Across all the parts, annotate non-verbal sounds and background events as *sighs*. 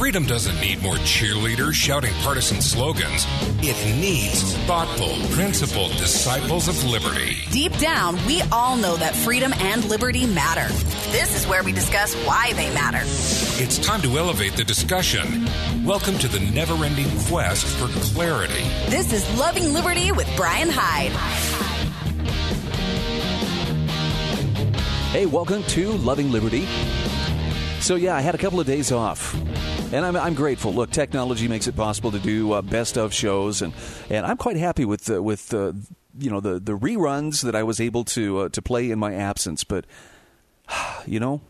Freedom doesn't need more cheerleaders shouting partisan slogans. It needs thoughtful, principled disciples of liberty. Deep down, we all know that freedom and liberty matter. This is where we discuss why they matter. It's time to elevate the discussion. Welcome to the never ending quest for clarity. This is Loving Liberty with Brian Hyde. Hey, welcome to Loving Liberty. So, yeah, I had a couple of days off. And I'm, I'm grateful. Look, technology makes it possible to do uh, best of shows, and, and I'm quite happy with uh, with uh, you know the, the reruns that I was able to uh, to play in my absence. But *sighs* you know,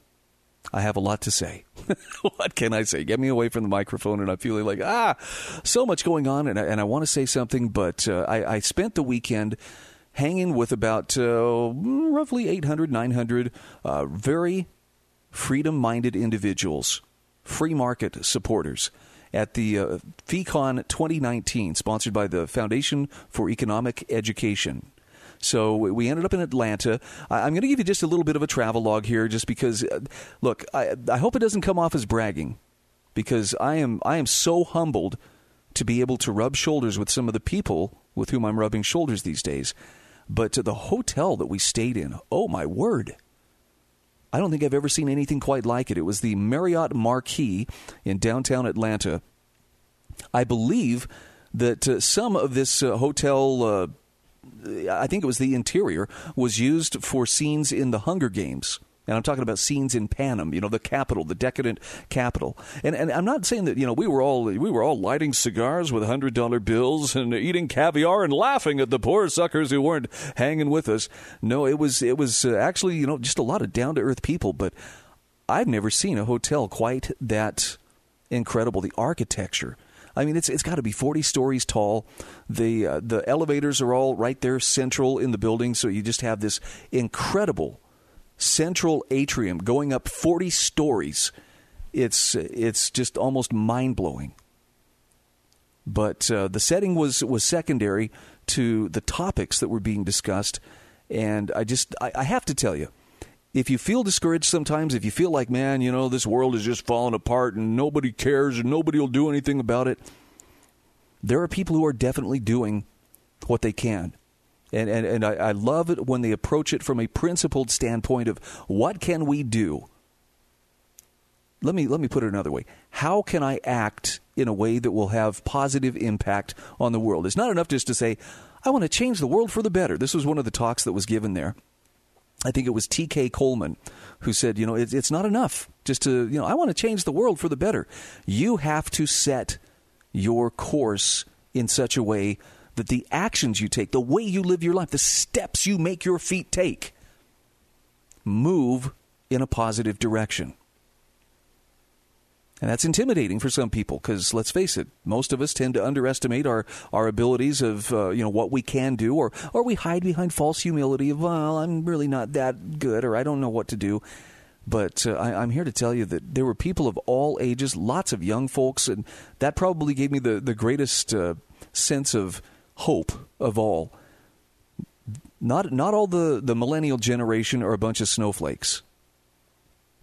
I have a lot to say. *laughs* what can I say? Get me away from the microphone, and I'm feeling like ah, so much going on, and I, and I want to say something, but uh, I, I spent the weekend hanging with about uh, roughly 800, 900 uh, very freedom minded individuals, free market supporters. At the uh, FEEcon 2019, sponsored by the Foundation for Economic Education. So we ended up in Atlanta. I'm going to give you just a little bit of a travel log here, just because. Uh, look, I, I hope it doesn't come off as bragging, because I am I am so humbled to be able to rub shoulders with some of the people with whom I'm rubbing shoulders these days. But to the hotel that we stayed in, oh my word. I don't think I've ever seen anything quite like it. It was the Marriott Marquis in downtown Atlanta. I believe that uh, some of this uh, hotel, uh, I think it was the interior, was used for scenes in the Hunger Games. And I'm talking about scenes in Panem, you know, the Capitol, the decadent Capitol. And and I'm not saying that you know we were all we were all lighting cigars with hundred dollar bills and eating caviar and laughing at the poor suckers who weren't hanging with us. No, it was it was uh, actually you know just a lot of down to earth people. But I've never seen a hotel quite that incredible. The architecture. I mean, it's it's got to be 40 stories tall. The uh, the elevators are all right there, central in the building, so you just have this incredible central atrium going up 40 stories. It's it's just almost mind blowing. But uh, the setting was was secondary to the topics that were being discussed, and I just I, I have to tell you, if you feel discouraged sometimes, if you feel like man, you know this world is just falling apart and nobody cares and nobody will do anything about it, there are people who are definitely doing what they can. And, and, and I, I love it when they approach it from a principled standpoint of what can we do? Let me, let me put it another way. How can I act in a way that will have positive impact on the world? It's not enough just to say, I want to change the world for the better. This was one of the talks that was given there. I think it was T.K. Coleman who said, you know, it, it's not enough just to, you know, I want to change the world for the better. You have to set your course in such a way that the actions you take, the way you live your life, the steps you make your feet take, move in a positive direction. And that's intimidating for some people because let's face it, most of us tend to underestimate our, our abilities of uh, you know what we can do, or or we hide behind false humility of well, I'm really not that good, or I don't know what to do. But uh, I, am here to tell you that there were people of all ages, lots of young folks, and that probably gave me the the greatest uh, sense of hope of all. Not, not all the, the millennial generation are a bunch of snowflakes.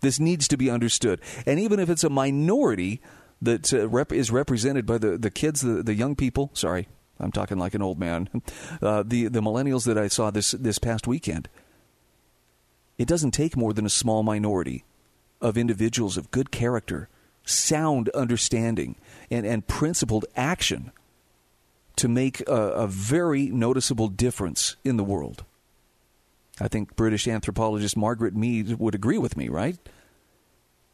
This needs to be understood. And even if it's a minority that uh, rep- is represented by the, the kids, the, the young people, sorry, I'm talking like an old man, *laughs* uh, the, the millennials that I saw this, this past weekend, it doesn't take more than a small minority of individuals of good character, sound understanding, and, and principled action to make a, a very noticeable difference in the world. I think British anthropologist Margaret Mead would agree with me, right?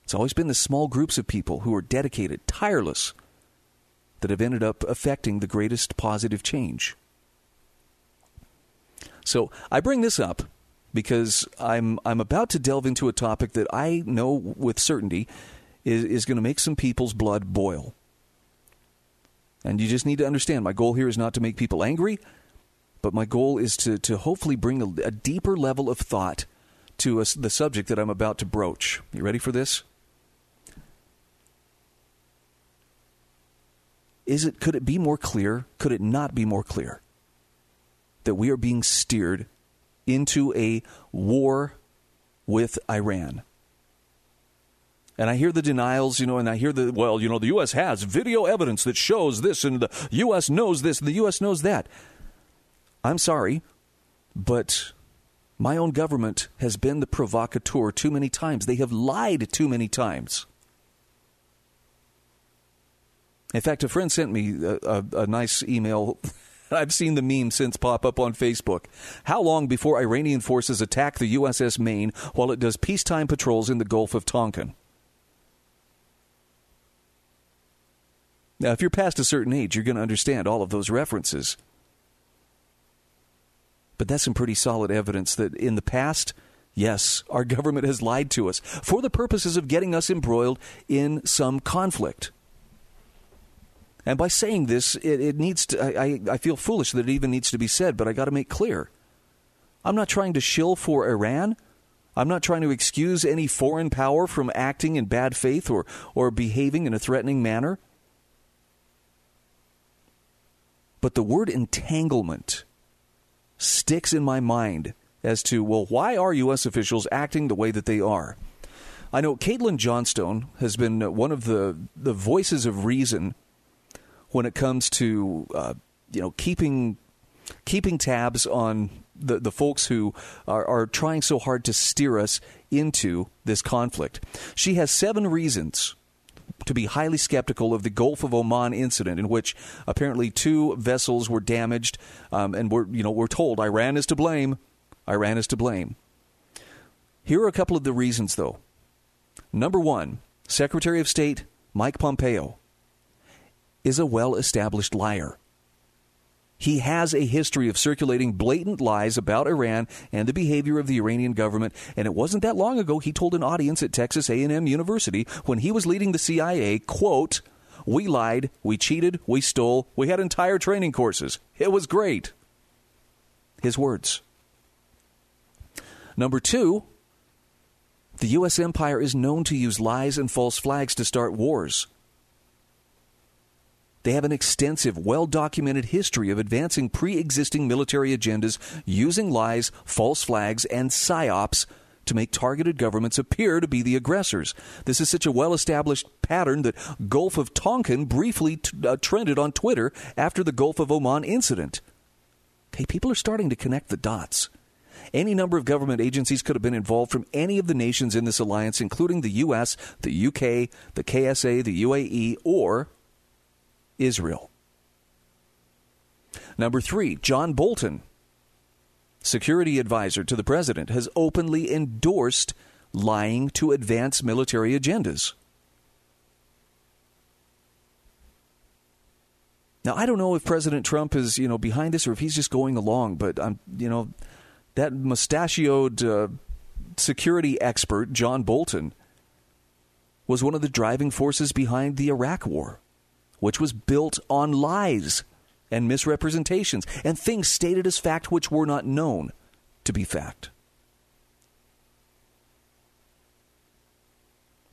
It's always been the small groups of people who are dedicated, tireless, that have ended up affecting the greatest positive change. So I bring this up because I'm I'm about to delve into a topic that I know with certainty is, is going to make some people's blood boil. And you just need to understand my goal here is not to make people angry, but my goal is to, to hopefully bring a, a deeper level of thought to a, the subject that I'm about to broach. You ready for this? Is it could it be more clear? Could it not be more clear that we are being steered into a war with Iran? And I hear the denials, you know, and I hear the, well, you know, the U.S. has video evidence that shows this, and the U.S. knows this, and the U.S. knows that. I'm sorry, but my own government has been the provocateur too many times. They have lied too many times. In fact, a friend sent me a, a, a nice email. *laughs* I've seen the meme since pop up on Facebook. How long before Iranian forces attack the USS Maine while it does peacetime patrols in the Gulf of Tonkin? Now, if you're past a certain age, you're going to understand all of those references. But that's some pretty solid evidence that in the past, yes, our government has lied to us for the purposes of getting us embroiled in some conflict. And by saying this, it, it needs to, I, I feel foolish that it even needs to be said, but I got to make clear. I'm not trying to shill for Iran. I'm not trying to excuse any foreign power from acting in bad faith or, or behaving in a threatening manner. But the word entanglement sticks in my mind as to, well, why are U.S. officials acting the way that they are? I know Caitlin Johnstone has been one of the, the voices of reason when it comes to uh, you know keeping keeping tabs on the, the folks who are, are trying so hard to steer us into this conflict. She has seven reasons to be highly skeptical of the Gulf of Oman incident, in which apparently two vessels were damaged, um, and we're you know we're told Iran is to blame. Iran is to blame. Here are a couple of the reasons, though. Number one, Secretary of State Mike Pompeo is a well established liar. He has a history of circulating blatant lies about Iran and the behavior of the Iranian government, and it wasn't that long ago he told an audience at Texas A&M University when he was leading the CIA, quote, "We lied, we cheated, we stole, we had entire training courses. It was great." His words. Number 2, the US empire is known to use lies and false flags to start wars. They have an extensive, well documented history of advancing pre existing military agendas using lies, false flags, and psyops to make targeted governments appear to be the aggressors. This is such a well established pattern that Gulf of Tonkin briefly t- uh, trended on Twitter after the Gulf of Oman incident. Okay, people are starting to connect the dots. Any number of government agencies could have been involved from any of the nations in this alliance, including the U.S., the UK, the KSA, the UAE, or Israel. Number three, John Bolton, security advisor to the president, has openly endorsed lying to advance military agendas. Now, I don't know if President Trump is, you know, behind this or if he's just going along, but I'm, you know, that mustachioed uh, security expert, John Bolton, was one of the driving forces behind the Iraq War which was built on lies and misrepresentations and things stated as fact which were not known to be fact.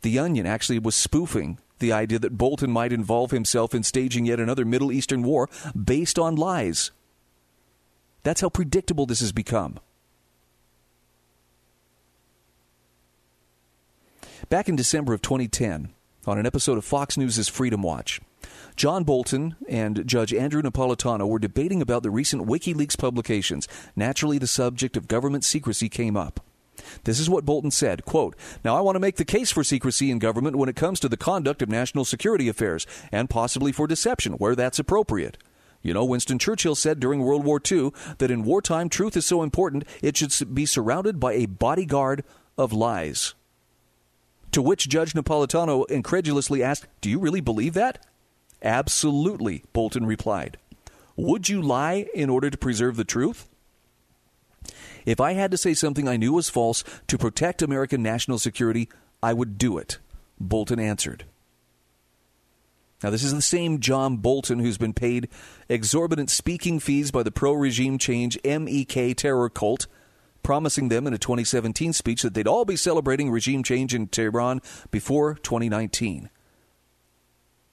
The Onion actually was spoofing the idea that Bolton might involve himself in staging yet another Middle Eastern war based on lies. That's how predictable this has become. Back in December of 2010, on an episode of Fox News' Freedom Watch, John Bolton and Judge Andrew Napolitano were debating about the recent WikiLeaks publications. Naturally, the subject of government secrecy came up. This is what Bolton said, quote, Now I want to make the case for secrecy in government when it comes to the conduct of national security affairs, and possibly for deception, where that's appropriate. You know, Winston Churchill said during World War II that in wartime truth is so important it should be surrounded by a bodyguard of lies. To which Judge Napolitano incredulously asked, Do you really believe that? Absolutely, Bolton replied. Would you lie in order to preserve the truth? If I had to say something I knew was false to protect American national security, I would do it, Bolton answered. Now, this is the same John Bolton who's been paid exorbitant speaking fees by the pro regime change MEK terror cult, promising them in a 2017 speech that they'd all be celebrating regime change in Tehran before 2019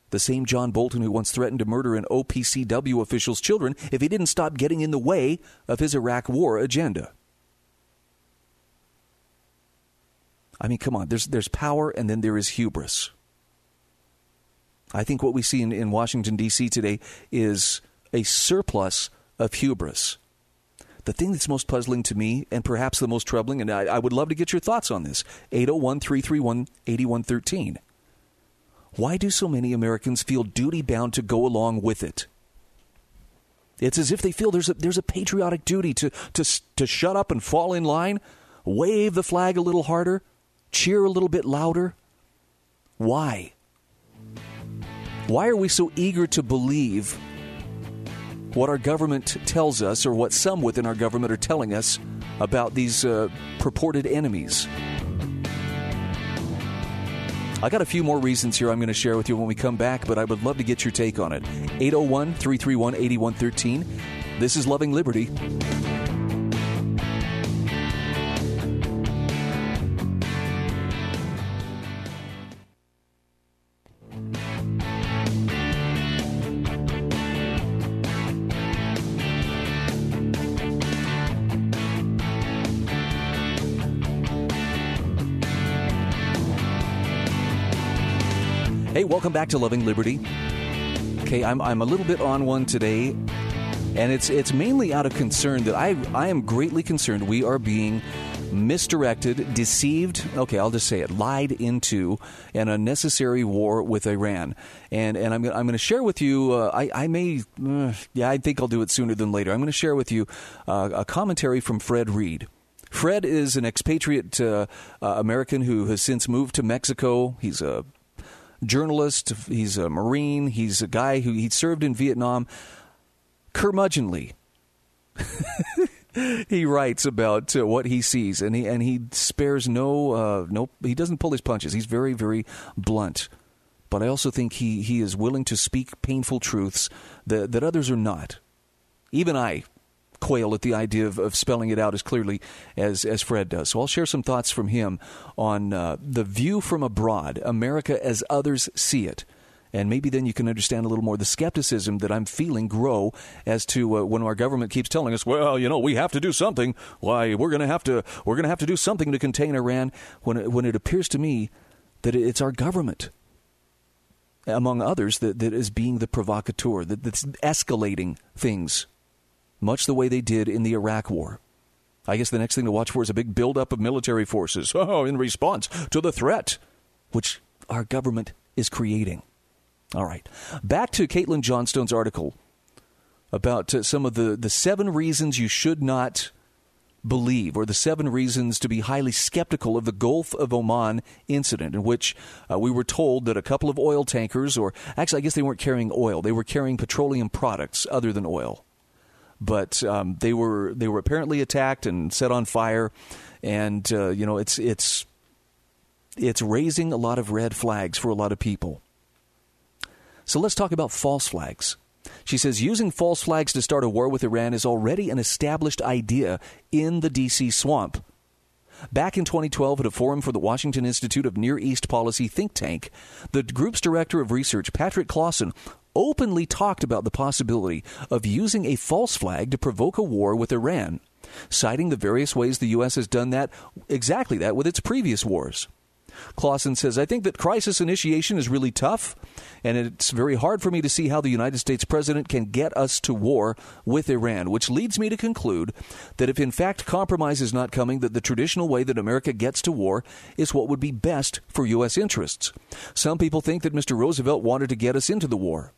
the same John Bolton who once threatened to murder an OPCW official's children if he didn't stop getting in the way of his Iraq war agenda. I mean, come on. There's there's power, and then there is hubris. I think what we see in, in Washington D.C. today is a surplus of hubris. The thing that's most puzzling to me, and perhaps the most troubling, and I, I would love to get your thoughts on this 801 331 8113. Why do so many Americans feel duty bound to go along with it? It's as if they feel there's a, there's a patriotic duty to, to, to shut up and fall in line, wave the flag a little harder, cheer a little bit louder. Why? Why are we so eager to believe what our government tells us, or what some within our government are telling us about these uh, purported enemies? I got a few more reasons here I'm going to share with you when we come back, but I would love to get your take on it. 801 331 8113. This is Loving Liberty. Back to Loving Liberty. Okay, I'm, I'm a little bit on one today, and it's it's mainly out of concern that I I am greatly concerned we are being misdirected, deceived. Okay, I'll just say it, lied into an unnecessary war with Iran, and and I'm I'm going to share with you. Uh, I I may uh, yeah I think I'll do it sooner than later. I'm going to share with you uh, a commentary from Fred Reed. Fred is an expatriate uh, uh, American who has since moved to Mexico. He's a journalist. He's a Marine. He's a guy who he served in Vietnam. Curmudgeonly. *laughs* he writes about uh, what he sees, and he and he spares no uh, no. He doesn't pull his punches. He's very very blunt. But I also think he, he is willing to speak painful truths that, that others are not. Even I quail at the idea of, of spelling it out as clearly as, as Fred does. So I'll share some thoughts from him on uh, the view from abroad, America as others see it. And maybe then you can understand a little more the skepticism that I'm feeling grow as to uh, when our government keeps telling us, "Well, you know, we have to do something. Why, we're going to have to we're going to have to do something to contain Iran." When it, when it appears to me that it's our government, among others, that, that is being the provocateur, that, that's escalating things much the way they did in the Iraq War. I guess the next thing to watch for is a big buildup of military forces *laughs* oh, in response to the threat which our government is creating. All right. Back to Caitlin Johnstone's article about uh, some of the, the seven reasons you should not believe, or the seven reasons to be highly skeptical of the Gulf of Oman incident, in which uh, we were told that a couple of oil tankers, or actually, I guess they weren't carrying oil, they were carrying petroleum products other than oil but um, they were they were apparently attacked and set on fire, and uh, you know it's it's it's raising a lot of red flags for a lot of people. So let's talk about false flags. She says using false flags to start a war with Iran is already an established idea in the DC swamp. Back in 2012, at a forum for the Washington Institute of Near East Policy think tank, the group's director of research, Patrick Clawson, openly talked about the possibility of using a false flag to provoke a war with Iran, citing the various ways the U.S. has done that, exactly that, with its previous wars. Clawson says, I think that crisis initiation is really tough, and it's very hard for me to see how the United States president can get us to war with Iran, which leads me to conclude that if in fact compromise is not coming, that the traditional way that America gets to war is what would be best for U.S. interests. Some people think that Mr. Roosevelt wanted to get us into the war.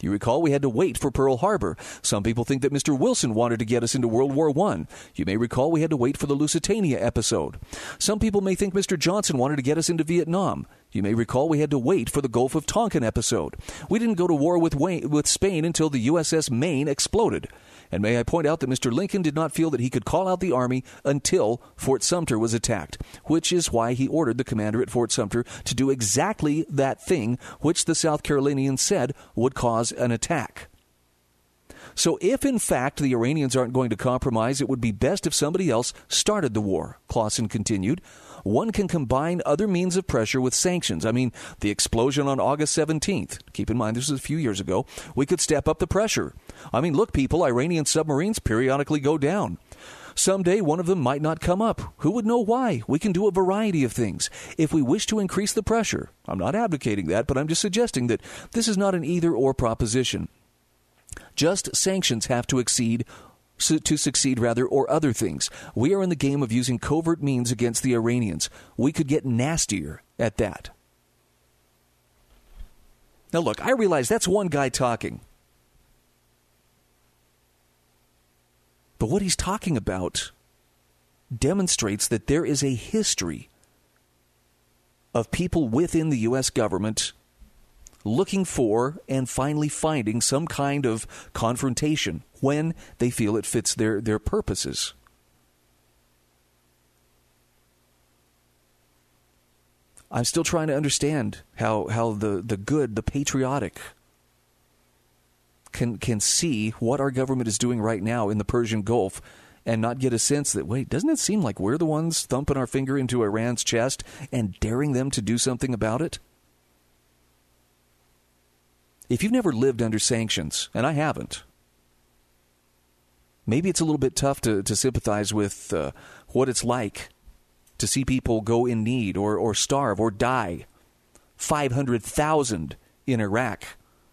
You recall we had to wait for Pearl Harbor. Some people think that Mr. Wilson wanted to get us into World War I. You may recall we had to wait for the Lusitania episode. Some people may think Mr. Johnson wanted to get us into Vietnam. You may recall we had to wait for the Gulf of Tonkin episode. We didn't go to war with, Wayne, with Spain until the USS Maine exploded. And may I point out that Mr. Lincoln did not feel that he could call out the Army until Fort Sumter was attacked, which is why he ordered the commander at Fort Sumter to do exactly that thing which the South Carolinians said would cause an attack. So, if in fact the Iranians aren't going to compromise, it would be best if somebody else started the war, Clawson continued. One can combine other means of pressure with sanctions. I mean, the explosion on August 17th, keep in mind this was a few years ago, we could step up the pressure. I mean, look, people, Iranian submarines periodically go down. Someday one of them might not come up. Who would know why? We can do a variety of things. If we wish to increase the pressure, I'm not advocating that, but I'm just suggesting that this is not an either or proposition. Just sanctions have to exceed to succeed rather or other things. We are in the game of using covert means against the Iranians. We could get nastier at that. Now look, I realize that's one guy talking. But what he's talking about demonstrates that there is a history of people within the U.S. government looking for and finally finding some kind of confrontation when they feel it fits their, their purposes. I'm still trying to understand how, how the, the good, the patriotic, can can see what our government is doing right now in the Persian Gulf and not get a sense that wait, doesn't it seem like we're the ones thumping our finger into Iran's chest and daring them to do something about it? If you've never lived under sanctions, and I haven't, maybe it's a little bit tough to, to sympathize with uh, what it's like to see people go in need or, or starve or die. 500,000 in Iraq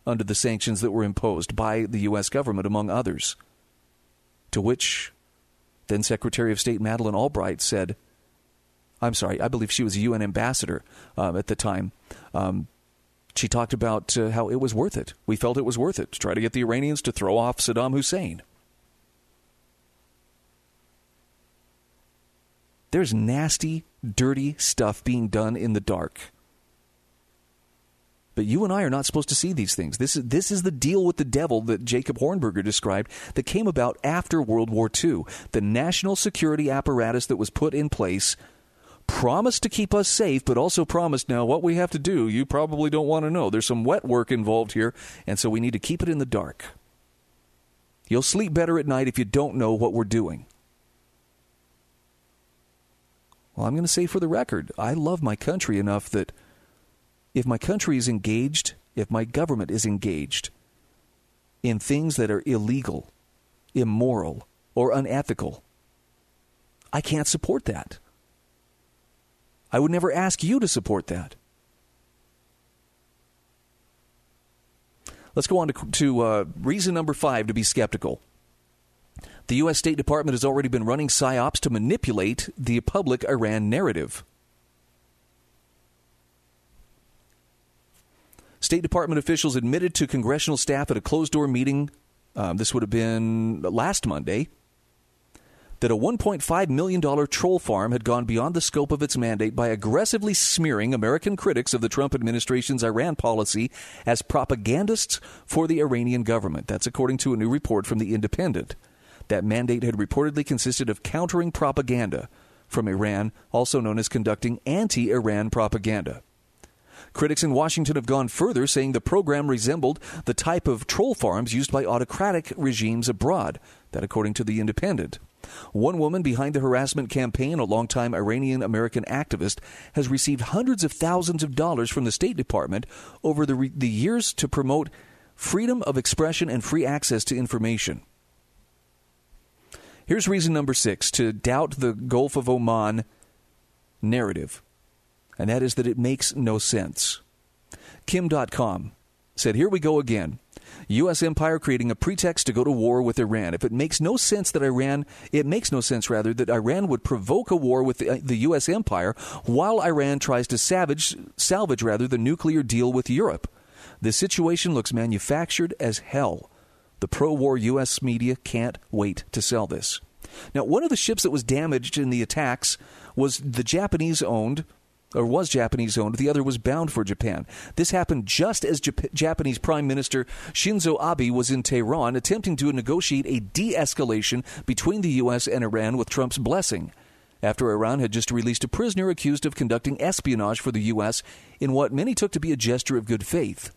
under the sanctions that were imposed by the U.S. government, among others. To which then Secretary of State Madeleine Albright said, I'm sorry, I believe she was a UN ambassador um, at the time. Um, she talked about uh, how it was worth it. We felt it was worth it to try to get the Iranians to throw off Saddam Hussein. There's nasty, dirty stuff being done in the dark. But you and I are not supposed to see these things. This is, this is the deal with the devil that Jacob Hornberger described that came about after World War II. The national security apparatus that was put in place promised to keep us safe, but also promised now what we have to do, you probably don't want to know. There's some wet work involved here, and so we need to keep it in the dark. You'll sleep better at night if you don't know what we're doing. Well, I'm going to say for the record, I love my country enough that if my country is engaged, if my government is engaged in things that are illegal, immoral, or unethical, I can't support that. I would never ask you to support that. Let's go on to, to uh, reason number five to be skeptical. The U.S. State Department has already been running psyops to manipulate the public Iran narrative. State Department officials admitted to congressional staff at a closed door meeting, um, this would have been last Monday, that a $1.5 million troll farm had gone beyond the scope of its mandate by aggressively smearing American critics of the Trump administration's Iran policy as propagandists for the Iranian government. That's according to a new report from The Independent. That mandate had reportedly consisted of countering propaganda from Iran, also known as conducting anti Iran propaganda. Critics in Washington have gone further, saying the program resembled the type of troll farms used by autocratic regimes abroad. That, according to The Independent. One woman behind the harassment campaign, a longtime Iranian American activist, has received hundreds of thousands of dollars from the State Department over the, re- the years to promote freedom of expression and free access to information. Here's reason number six to doubt the Gulf of Oman narrative and that is that it makes no sense. Kim Dotcom said, Here we go again. U.S. empire creating a pretext to go to war with Iran. If it makes no sense that Iran, it makes no sense rather that Iran would provoke a war with the, uh, the U.S. empire while Iran tries to savage, salvage rather the nuclear deal with Europe. The situation looks manufactured as hell. The pro-war U.S. media can't wait to sell this. Now, one of the ships that was damaged in the attacks was the Japanese-owned or was Japanese owned. The other was bound for Japan. This happened just as Jap- Japanese Prime Minister Shinzo Abe was in Tehran attempting to negotiate a de escalation between the U.S. and Iran with Trump's blessing. After Iran had just released a prisoner accused of conducting espionage for the U.S. in what many took to be a gesture of good faith.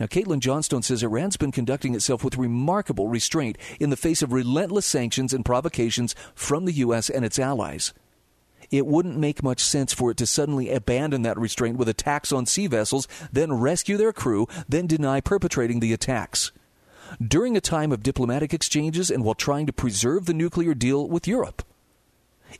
Now, Caitlin Johnstone says Iran's been conducting itself with remarkable restraint in the face of relentless sanctions and provocations from the U.S. and its allies. It wouldn't make much sense for it to suddenly abandon that restraint with attacks on sea vessels, then rescue their crew, then deny perpetrating the attacks. During a time of diplomatic exchanges and while trying to preserve the nuclear deal with Europe.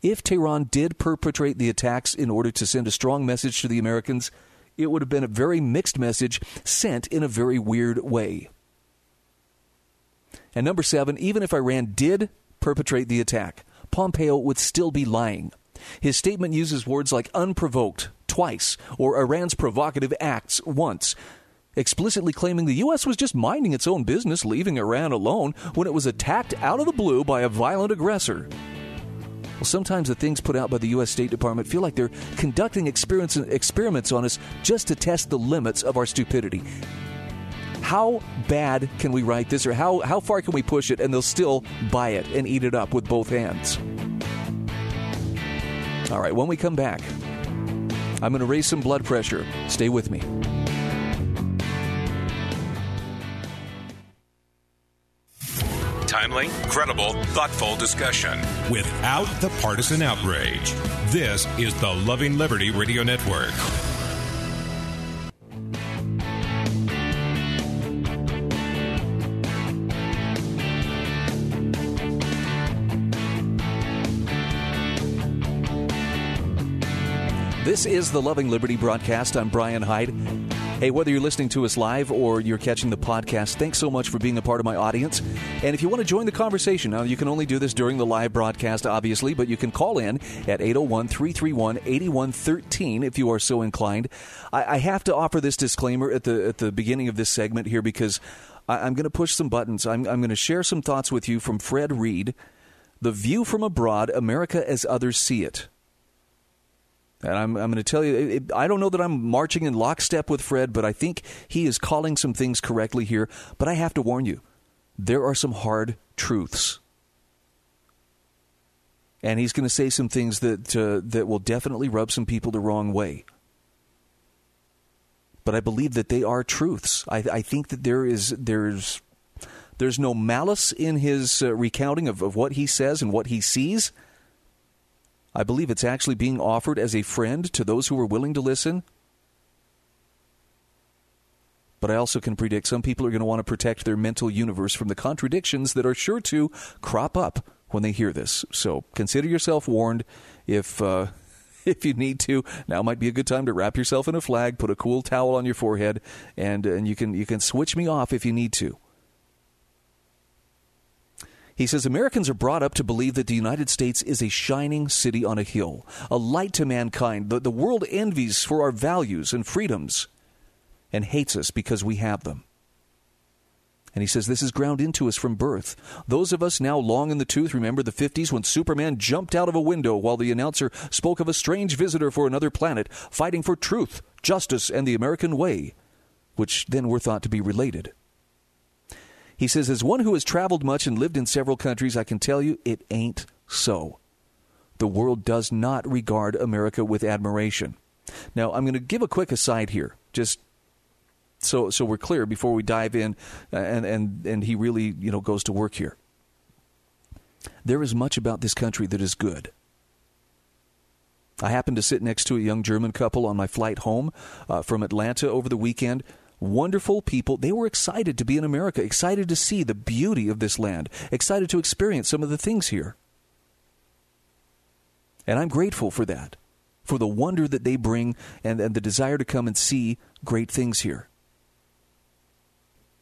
If Tehran did perpetrate the attacks in order to send a strong message to the Americans, it would have been a very mixed message sent in a very weird way. And number seven, even if Iran did perpetrate the attack, Pompeo would still be lying. His statement uses words like unprovoked twice or Iran's provocative acts once, explicitly claiming the U.S. was just minding its own business, leaving Iran alone when it was attacked out of the blue by a violent aggressor. Well, sometimes the things put out by the U.S. State Department feel like they're conducting experiments on us just to test the limits of our stupidity. How bad can we write this, or how, how far can we push it, and they'll still buy it and eat it up with both hands? All right, when we come back, I'm going to raise some blood pressure. Stay with me. Timely, credible, thoughtful discussion without the partisan outrage. This is the Loving Liberty Radio Network. This is the Loving Liberty broadcast. I'm Brian Hyde. Hey, whether you're listening to us live or you're catching the podcast, thanks so much for being a part of my audience. And if you want to join the conversation, now you can only do this during the live broadcast, obviously, but you can call in at 801 331 8113 if you are so inclined. I, I, have to offer this disclaimer at the, at the beginning of this segment here because I, am going to push some buttons. I'm, I'm going to share some thoughts with you from Fred Reed, The View from Abroad America as Others See It. And I'm, I'm going to tell you, it, I don't know that I'm marching in lockstep with Fred, but I think he is calling some things correctly here. But I have to warn you, there are some hard truths. And he's going to say some things that, uh, that will definitely rub some people the wrong way. But I believe that they are truths. I, I think that there is there's there's no malice in his uh, recounting of, of what he says and what he sees. I believe it's actually being offered as a friend to those who are willing to listen. But I also can predict some people are going to want to protect their mental universe from the contradictions that are sure to crop up when they hear this. So consider yourself warned. If uh, *laughs* if you need to, now might be a good time to wrap yourself in a flag, put a cool towel on your forehead, and and you can you can switch me off if you need to. He says Americans are brought up to believe that the United States is a shining city on a hill, a light to mankind. that the world envies for our values and freedoms and hates us because we have them. And he says this is ground into us from birth. Those of us now long in the tooth remember the 50s when Superman jumped out of a window while the announcer spoke of a strange visitor for another planet fighting for truth, justice, and the American way, which then were thought to be related. He says, As one who has traveled much and lived in several countries, I can tell you it ain't so. The world does not regard America with admiration. Now, I'm going to give a quick aside here, just so so we're clear before we dive in, uh, and and and he really you know goes to work here. There is much about this country that is good. I happened to sit next to a young German couple on my flight home uh, from Atlanta over the weekend wonderful people. They were excited to be in America, excited to see the beauty of this land, excited to experience some of the things here. And I'm grateful for that, for the wonder that they bring and, and the desire to come and see great things here.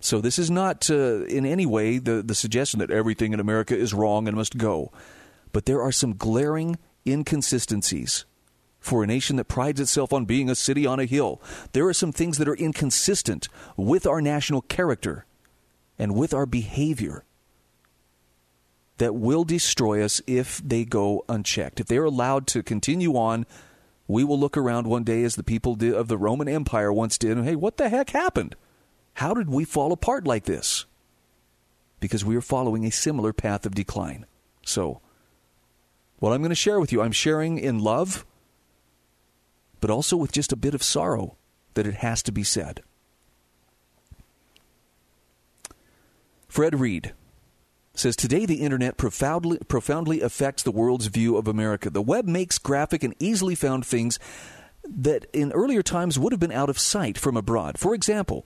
So this is not uh, in any way the, the suggestion that everything in America is wrong and must go. But there are some glaring inconsistencies for a nation that prides itself on being a city on a hill. There are some things that are inconsistent with our national character and with our behavior that will destroy us if they go unchecked. If they're allowed to continue on, we will look around one day as the people of the Roman Empire once did, and hey, what the heck happened? How did we fall apart like this? Because we are following a similar path of decline. So, what I'm going to share with you, I'm sharing in love but also with just a bit of sorrow that it has to be said. Fred Reed, says today the internet profoundly, profoundly affects the world's view of America. The web makes graphic and easily found things that in earlier times would have been out of sight from abroad. For example,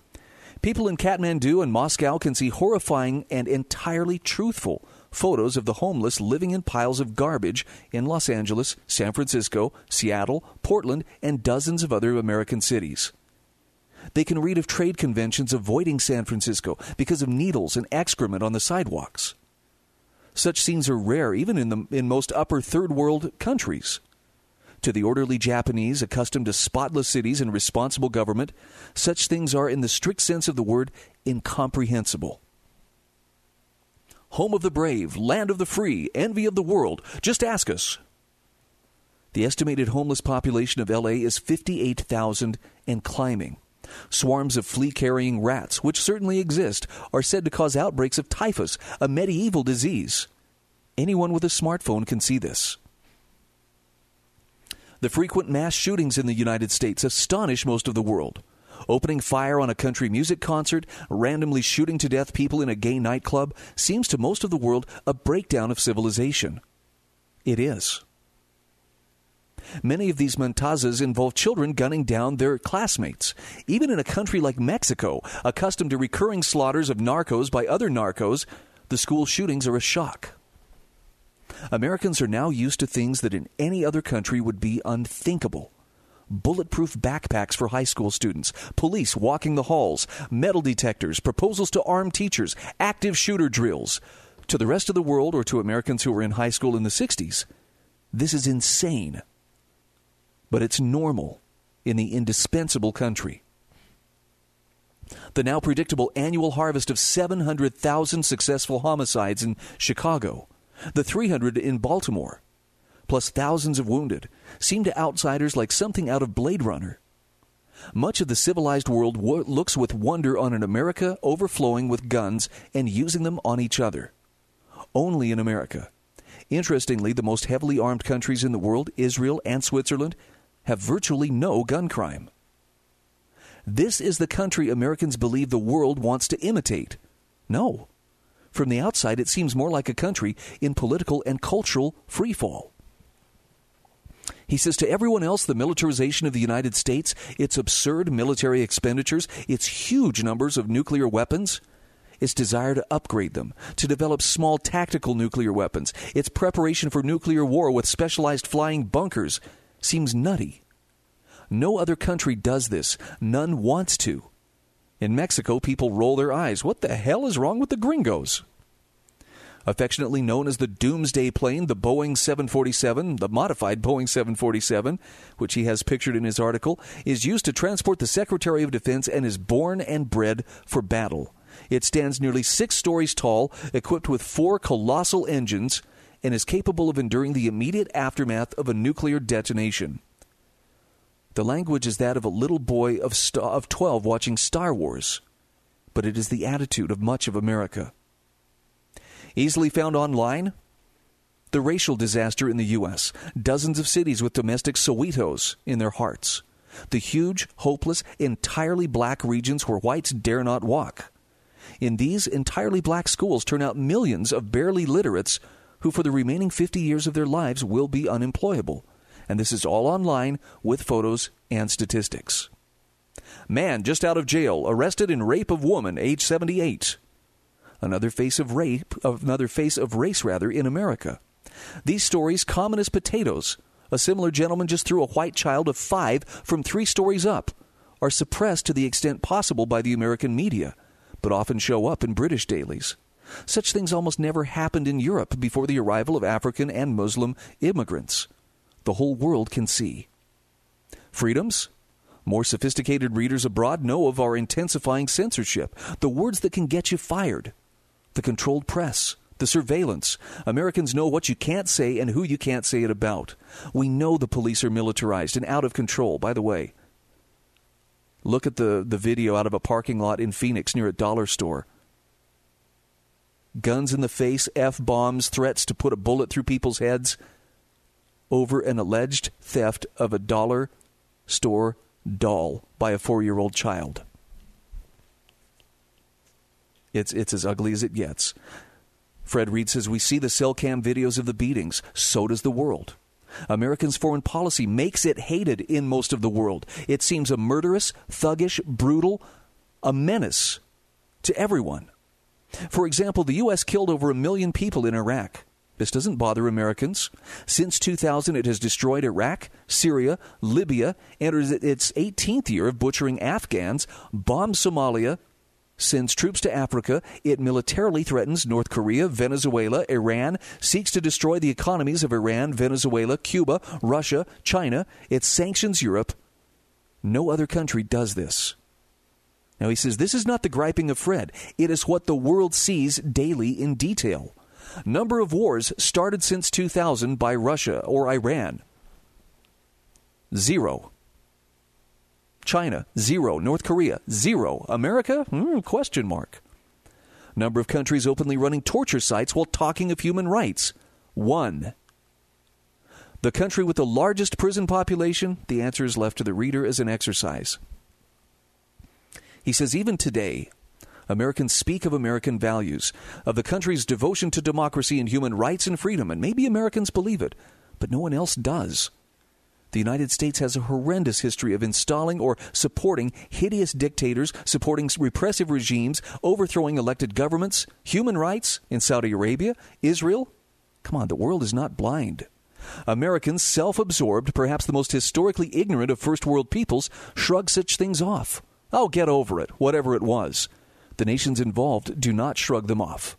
people in Kathmandu and Moscow can see horrifying and entirely truthful photos of the homeless living in piles of garbage in Los Angeles, San Francisco, Seattle, Portland, and dozens of other American cities. They can read of trade conventions avoiding San Francisco because of needles and excrement on the sidewalks. Such scenes are rare even in, the, in most upper third world countries. To the orderly Japanese accustomed to spotless cities and responsible government, such things are, in the strict sense of the word, incomprehensible. Home of the brave, land of the free, envy of the world. Just ask us. The estimated homeless population of LA is 58,000 and climbing. Swarms of flea carrying rats, which certainly exist, are said to cause outbreaks of typhus, a medieval disease. Anyone with a smartphone can see this. The frequent mass shootings in the United States astonish most of the world. Opening fire on a country music concert, randomly shooting to death people in a gay nightclub seems to most of the world a breakdown of civilization. It is. Many of these matanzas involve children gunning down their classmates. Even in a country like Mexico, accustomed to recurring slaughters of narcos by other narcos, the school shootings are a shock. Americans are now used to things that in any other country would be unthinkable. Bulletproof backpacks for high school students, police walking the halls, metal detectors, proposals to arm teachers, active shooter drills. To the rest of the world or to Americans who were in high school in the 60s, this is insane but it's normal in the indispensable country. The now predictable annual harvest of 700,000 successful homicides in Chicago, the 300 in Baltimore, plus thousands of wounded, seem to outsiders like something out of Blade Runner. Much of the civilized world wo- looks with wonder on an America overflowing with guns and using them on each other. Only in America. Interestingly, the most heavily armed countries in the world, Israel and Switzerland, have virtually no gun crime. This is the country Americans believe the world wants to imitate. No. From the outside, it seems more like a country in political and cultural freefall. He says to everyone else, the militarization of the United States, its absurd military expenditures, its huge numbers of nuclear weapons, its desire to upgrade them, to develop small tactical nuclear weapons, its preparation for nuclear war with specialized flying bunkers, seems nutty. No other country does this. None wants to. In Mexico, people roll their eyes. What the hell is wrong with the gringos? Affectionately known as the Doomsday Plane, the Boeing 747, the modified Boeing 747, which he has pictured in his article, is used to transport the Secretary of Defense and is born and bred for battle. It stands nearly six stories tall, equipped with four colossal engines, and is capable of enduring the immediate aftermath of a nuclear detonation. The language is that of a little boy of, st- of 12 watching Star Wars, but it is the attitude of much of America. Easily found online? The racial disaster in the U.S., dozens of cities with domestic Sowetos in their hearts, the huge, hopeless, entirely black regions where whites dare not walk. In these entirely black schools turn out millions of barely literates who, for the remaining 50 years of their lives, will be unemployable. And this is all online with photos and statistics. Man just out of jail, arrested in rape of woman, age 78. Another face of rape, another face of race rather, in America. These stories common as potatoes. A similar gentleman just threw a white child of five from three stories up, are suppressed to the extent possible by the American media, but often show up in British dailies. Such things almost never happened in Europe before the arrival of African and Muslim immigrants. The whole world can see. Freedoms? More sophisticated readers abroad know of our intensifying censorship, the words that can get you fired, the controlled press, the surveillance. Americans know what you can't say and who you can't say it about. We know the police are militarized and out of control, by the way. Look at the, the video out of a parking lot in Phoenix near a dollar store guns in the face, F bombs, threats to put a bullet through people's heads over an alleged theft of a dollar store doll by a four year old child. It's, it's as ugly as it gets. Fred Reed says, We see the cell cam videos of the beatings. So does the world. Americans' foreign policy makes it hated in most of the world. It seems a murderous, thuggish, brutal, a menace to everyone. For example, the U.S. killed over a million people in Iraq. This doesn't bother Americans. Since 2000, it has destroyed Iraq, Syria, Libya, enters its 18th year of butchering Afghans, bombed Somalia, sends troops to Africa. It militarily threatens North Korea, Venezuela, Iran, seeks to destroy the economies of Iran, Venezuela, Cuba, Russia, China. It sanctions Europe. No other country does this. Now he says this is not the griping of Fred. It is what the world sees daily in detail. Number of wars started since 2000 by Russia or Iran. Zero. China, zero. North Korea, zero. America, hmm, question mark. Number of countries openly running torture sites while talking of human rights, one. The country with the largest prison population, the answer is left to the reader as an exercise. He says, even today, Americans speak of American values, of the country's devotion to democracy and human rights and freedom, and maybe Americans believe it, but no one else does. The United States has a horrendous history of installing or supporting hideous dictators, supporting repressive regimes, overthrowing elected governments, human rights in Saudi Arabia, Israel. Come on, the world is not blind. Americans, self absorbed, perhaps the most historically ignorant of first world peoples, shrug such things off. I'll get over it, whatever it was the nations involved do not shrug them off.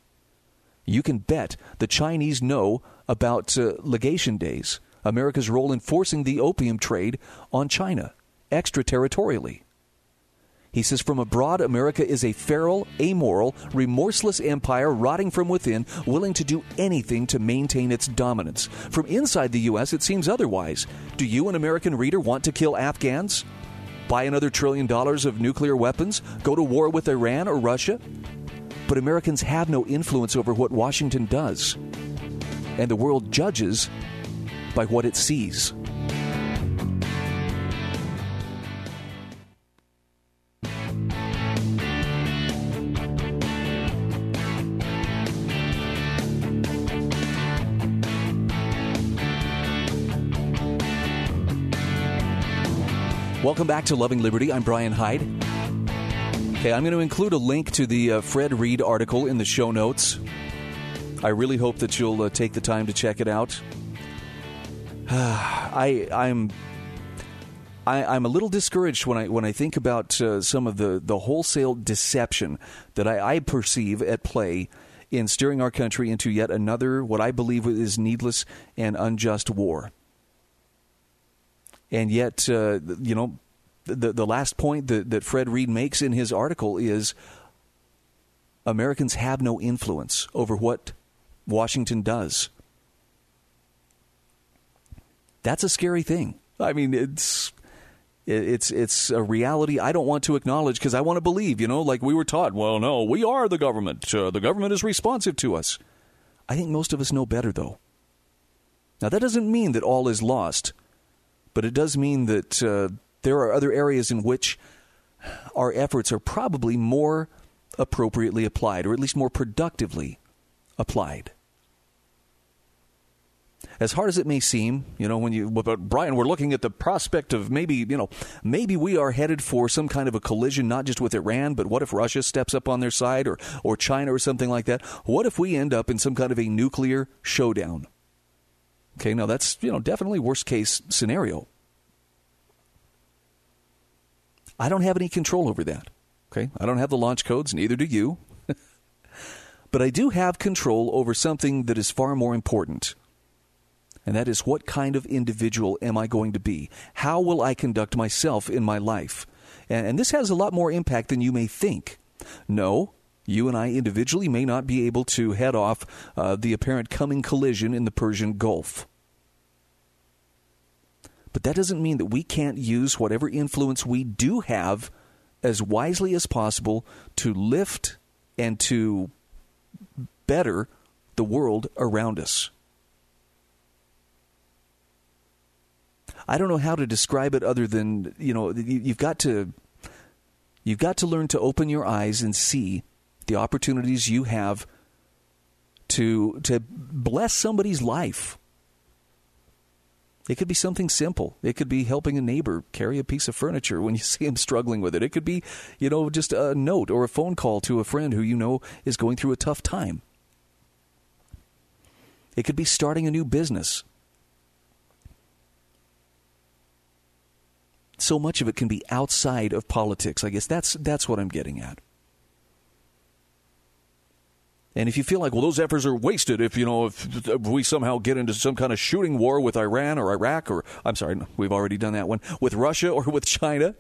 You can bet the Chinese know about uh, legation days, America's role in forcing the opium trade on China extraterritorially. He says, From abroad, America is a feral, amoral, remorseless empire rotting from within, willing to do anything to maintain its dominance. From inside the U.S., it seems otherwise. Do you, an American reader, want to kill Afghans? buy another trillion dollars of nuclear weapons, go to war with Iran or Russia. But Americans have no influence over what Washington does. And the world judges by what it sees. Welcome back to Loving Liberty. I'm Brian Hyde. Okay, I'm going to include a link to the uh, Fred Reed article in the show notes. I really hope that you'll uh, take the time to check it out. I I'm I, am a little discouraged when I when I think about uh, some of the, the wholesale deception that I, I perceive at play in steering our country into yet another what I believe is needless and unjust war and yet, uh, you know, the the last point that, that Fred Reed makes in his article is Americans have no influence over what Washington does. That's a scary thing. I mean, it's it's it's a reality I don't want to acknowledge because I want to believe, you know, like we were taught. Well, no, we are the government. Uh, the government is responsive to us. I think most of us know better, though. Now that doesn't mean that all is lost but it does mean that uh, there are other areas in which our efforts are probably more appropriately applied, or at least more productively applied. As hard as it may seem, you know, when you, but Brian, we're looking at the prospect of maybe, you know, maybe we are headed for some kind of a collision, not just with Iran, but what if Russia steps up on their side or, or China or something like that? What if we end up in some kind of a nuclear showdown? Okay, now that's, you know, definitely worst case scenario. I don't have any control over that. Okay? I don't have the launch codes, neither do you. *laughs* but I do have control over something that is far more important. And that is what kind of individual am I going to be? How will I conduct myself in my life? And, this has a lot more impact than you may think. No, you and I individually may not be able to head off uh, the apparent coming collision in the Persian Gulf. But that doesn't mean that we can't use whatever influence we do have as wisely as possible to lift and to better the world around us. I don't know how to describe it other than, you know, you've got to you've got to learn to open your eyes and see the opportunities you have to to bless somebody's life. It could be something simple. It could be helping a neighbor carry a piece of furniture when you *laughs* see him struggling with it. It could be, you know, just a note or a phone call to a friend who you know is going through a tough time. It could be starting a new business. So much of it can be outside of politics. I guess that's that's what I'm getting at. And if you feel like, well, those efforts are wasted if, you know, if, if, we somehow get into some kind of shooting war with Iran or Iraq or, I'm sorry, we've already done that one, with Russia or with China,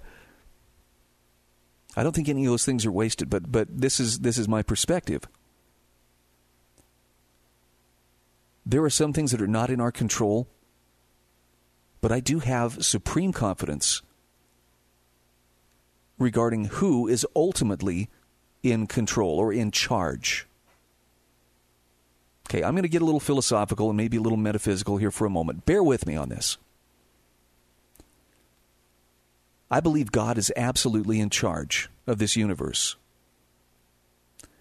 I don't think any of those things are wasted, but, but this, is, this is my perspective. There are some things that are not in our control, but I do have supreme confidence regarding who is ultimately in control or in charge. Okay, I'm going to get a little philosophical and maybe a little metaphysical here for a moment. Bear with me on this. I believe God is absolutely in charge of this universe.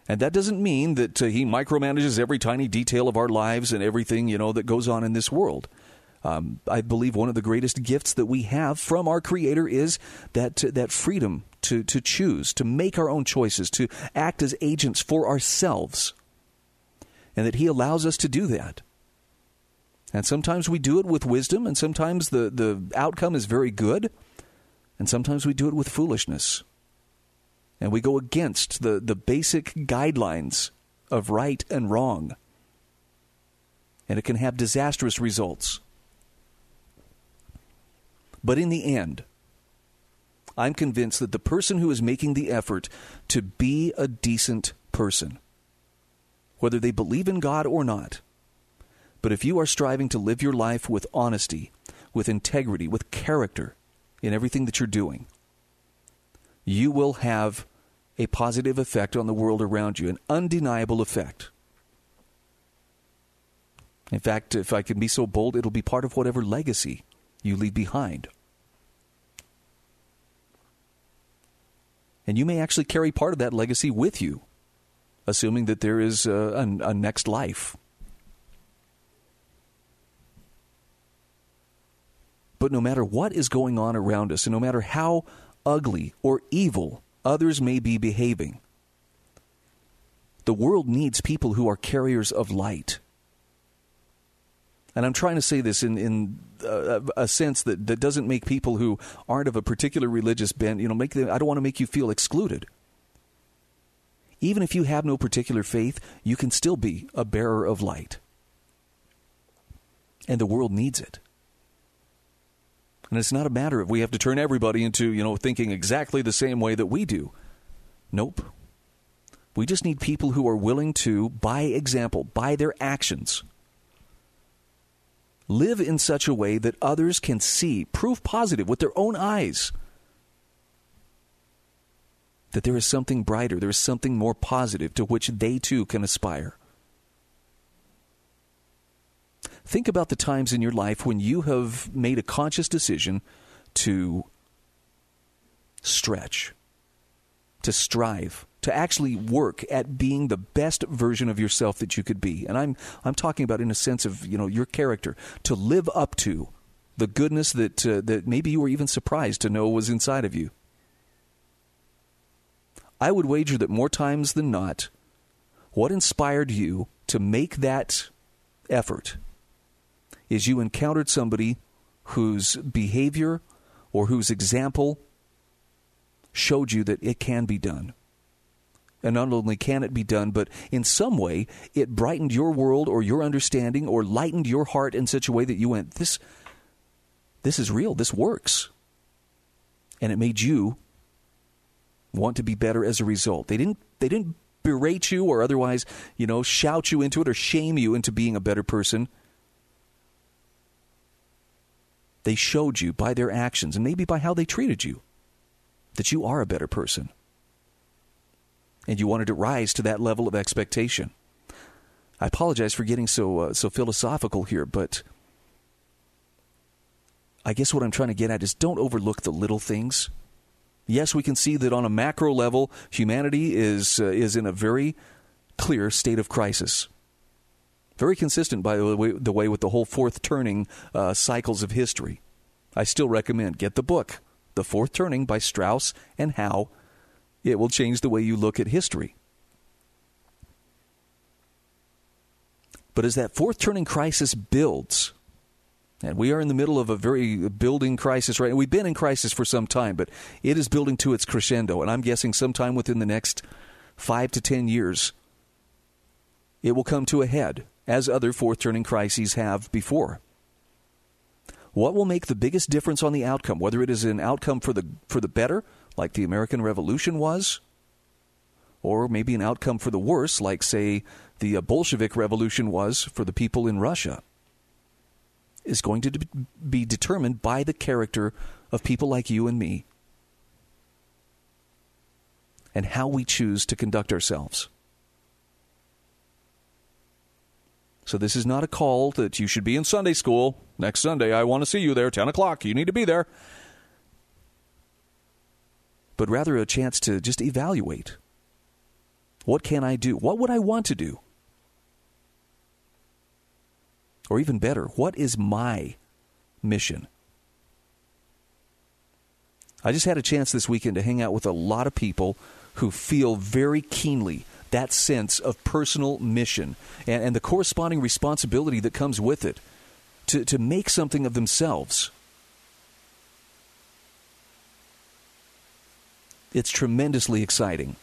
And that doesn't mean that uh, he micromanages every tiny detail of our lives and everything, you know, that goes on in this world. Um, I believe one of the greatest gifts that we have from our Creator is that uh, that freedom to to choose, to make our own choices, to act as agents for ourselves and that He allows us to do that. And sometimes we do it with wisdom, and sometimes the, the outcome is very good, and sometimes we do it with foolishness. And we go against the, the basic guidelines of right and wrong. And it can have disastrous results. But in the end, I'm convinced that the person who is making the effort to be a decent person, whether they believe in God or not. But if you are striving to live your life with honesty, with integrity, with character in everything that you're doing, you will have a positive effect on the world around you, an undeniable effect. In fact, if I can be so bold, it'll be part of whatever legacy you leave behind. And you may actually carry part of that legacy with you assuming that there is a, a, a next life. But no matter what is going on around us, and no matter how ugly or evil others may be behaving, the world needs people who are carriers of light. And I'm trying to say this in, in uh, a, a, sense that, that doesn't make people who aren't of a particular religious bent, you know, make them, I don't want to make you feel excluded. Even if you have no particular faith, you can still be a bearer of light. And the world needs it. And it's not a matter of we have to turn everybody into, you know, thinking exactly the same way that we do. Nope. We just need people who are willing to, by example, by their actions, live in such a way that others can see, proof positive with their own eyes that there is something brighter, there is something more positive to which they too can aspire. Think about the times in your life when you have made a conscious decision to stretch, to strive, to actually work at being the best version of yourself that you could be. And I'm I'm talking about in a sense of, you know, your character, to live up to the goodness that uh, that maybe you were even surprised to know was inside of you. I would wager that more times than not, what inspired you to make that effort is you encountered somebody whose behavior or whose example showed you that it can be done. And not only can it be done, but in some way it brightened your world or your understanding or lightened your heart in such a way that you went, This this is real, this works. And it made you want to be better as a result. They didn't they didn't berate you or otherwise, you know, shout you into it or shame you into being a better person. They showed you by their actions and maybe by how they treated you that you are a better person. And you wanted to rise to that level of expectation. I apologize for getting so uh, so philosophical here, but I guess what I'm trying to get at is don't overlook the little things yes, we can see that on a macro level, humanity is uh, is in a very clear state of crisis. Very consistent, by the way, the way with the whole fourth turning uh, cycles of history. I still recommend get the book, The Fourth Turning by Strauss and Howe. It will change the way you look at history. But as that fourth turning crisis builds, and we are in the middle of a very building crisis right now. We've been in crisis for some time, but it is building to its crescendo. And I'm guessing sometime within the next five to ten years, it will come to a head, as other fourth turning crises have before. What will make the biggest difference on the outcome, whether it is an outcome for the, for the better, like the American Revolution was, or maybe an outcome for the worse, like, say, the uh, Bolshevik Revolution was for the people in Russia? is going to be determined by the character of people like you and me and how we choose to conduct ourselves. So, this is not a call that you should be in Sunday school. Next Sunday, I want to see you there, 10 o'clock. You need to be there. But rather a chance to just evaluate what can I do? What would I want to do? Or even better, what is my mission? I just had a chance this weekend to hang out with a lot of people who feel very keenly that sense of personal mission and, and the corresponding responsibility that comes with it to, to make something of themselves. It's tremendously exciting.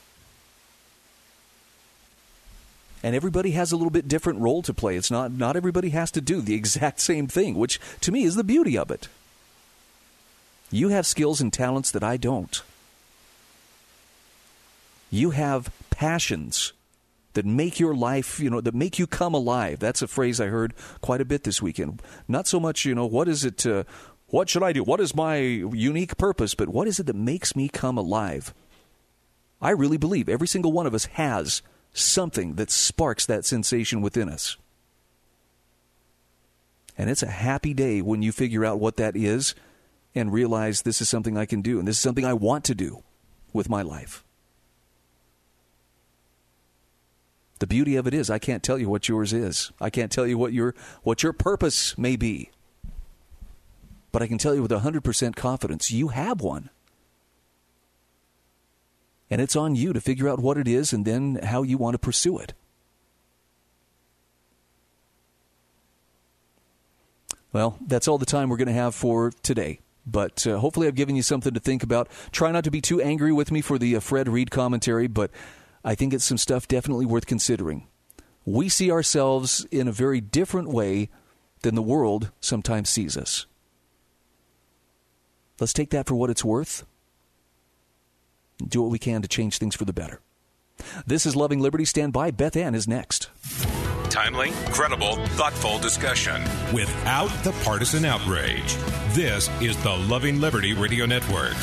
and everybody has a little bit different role to play. It's not not everybody has to do the *laughs* exact same thing, which to me is the beauty of it. You have skills and talents that I don't. You have passions that make your life, you know, that make you come alive. That's a phrase I heard quite a bit this weekend. Not so much, you know, what is it uh, what should I do? What is my unique purpose? But what is it that makes me come alive? I really believe every single one of us has something that sparks that sensation within us. And it's a happy day when you figure out what that is and realize this is something I can do and this is something I want to do with my life. The beauty of it is I can't tell you what yours is. I can't tell you what your what your purpose may be. But I can tell you with 100% confidence you have one. And it's on you to figure out what it is and then how you want to pursue it. Well, that's all the time we're going to have for today. But uh, hopefully, I've given you something to think about. Try not to be too angry with me for the uh, Fred Reed commentary, but I think it's some stuff definitely worth considering. We see ourselves in a very different way than the world sometimes sees us. Let's take that for what it's worth do what we can to change things for the better. This is Loving Liberty. Stand by. Beth Ann is next. Timely, credible, thoughtful discussion without the partisan outrage. This is the Loving Liberty Radio Network.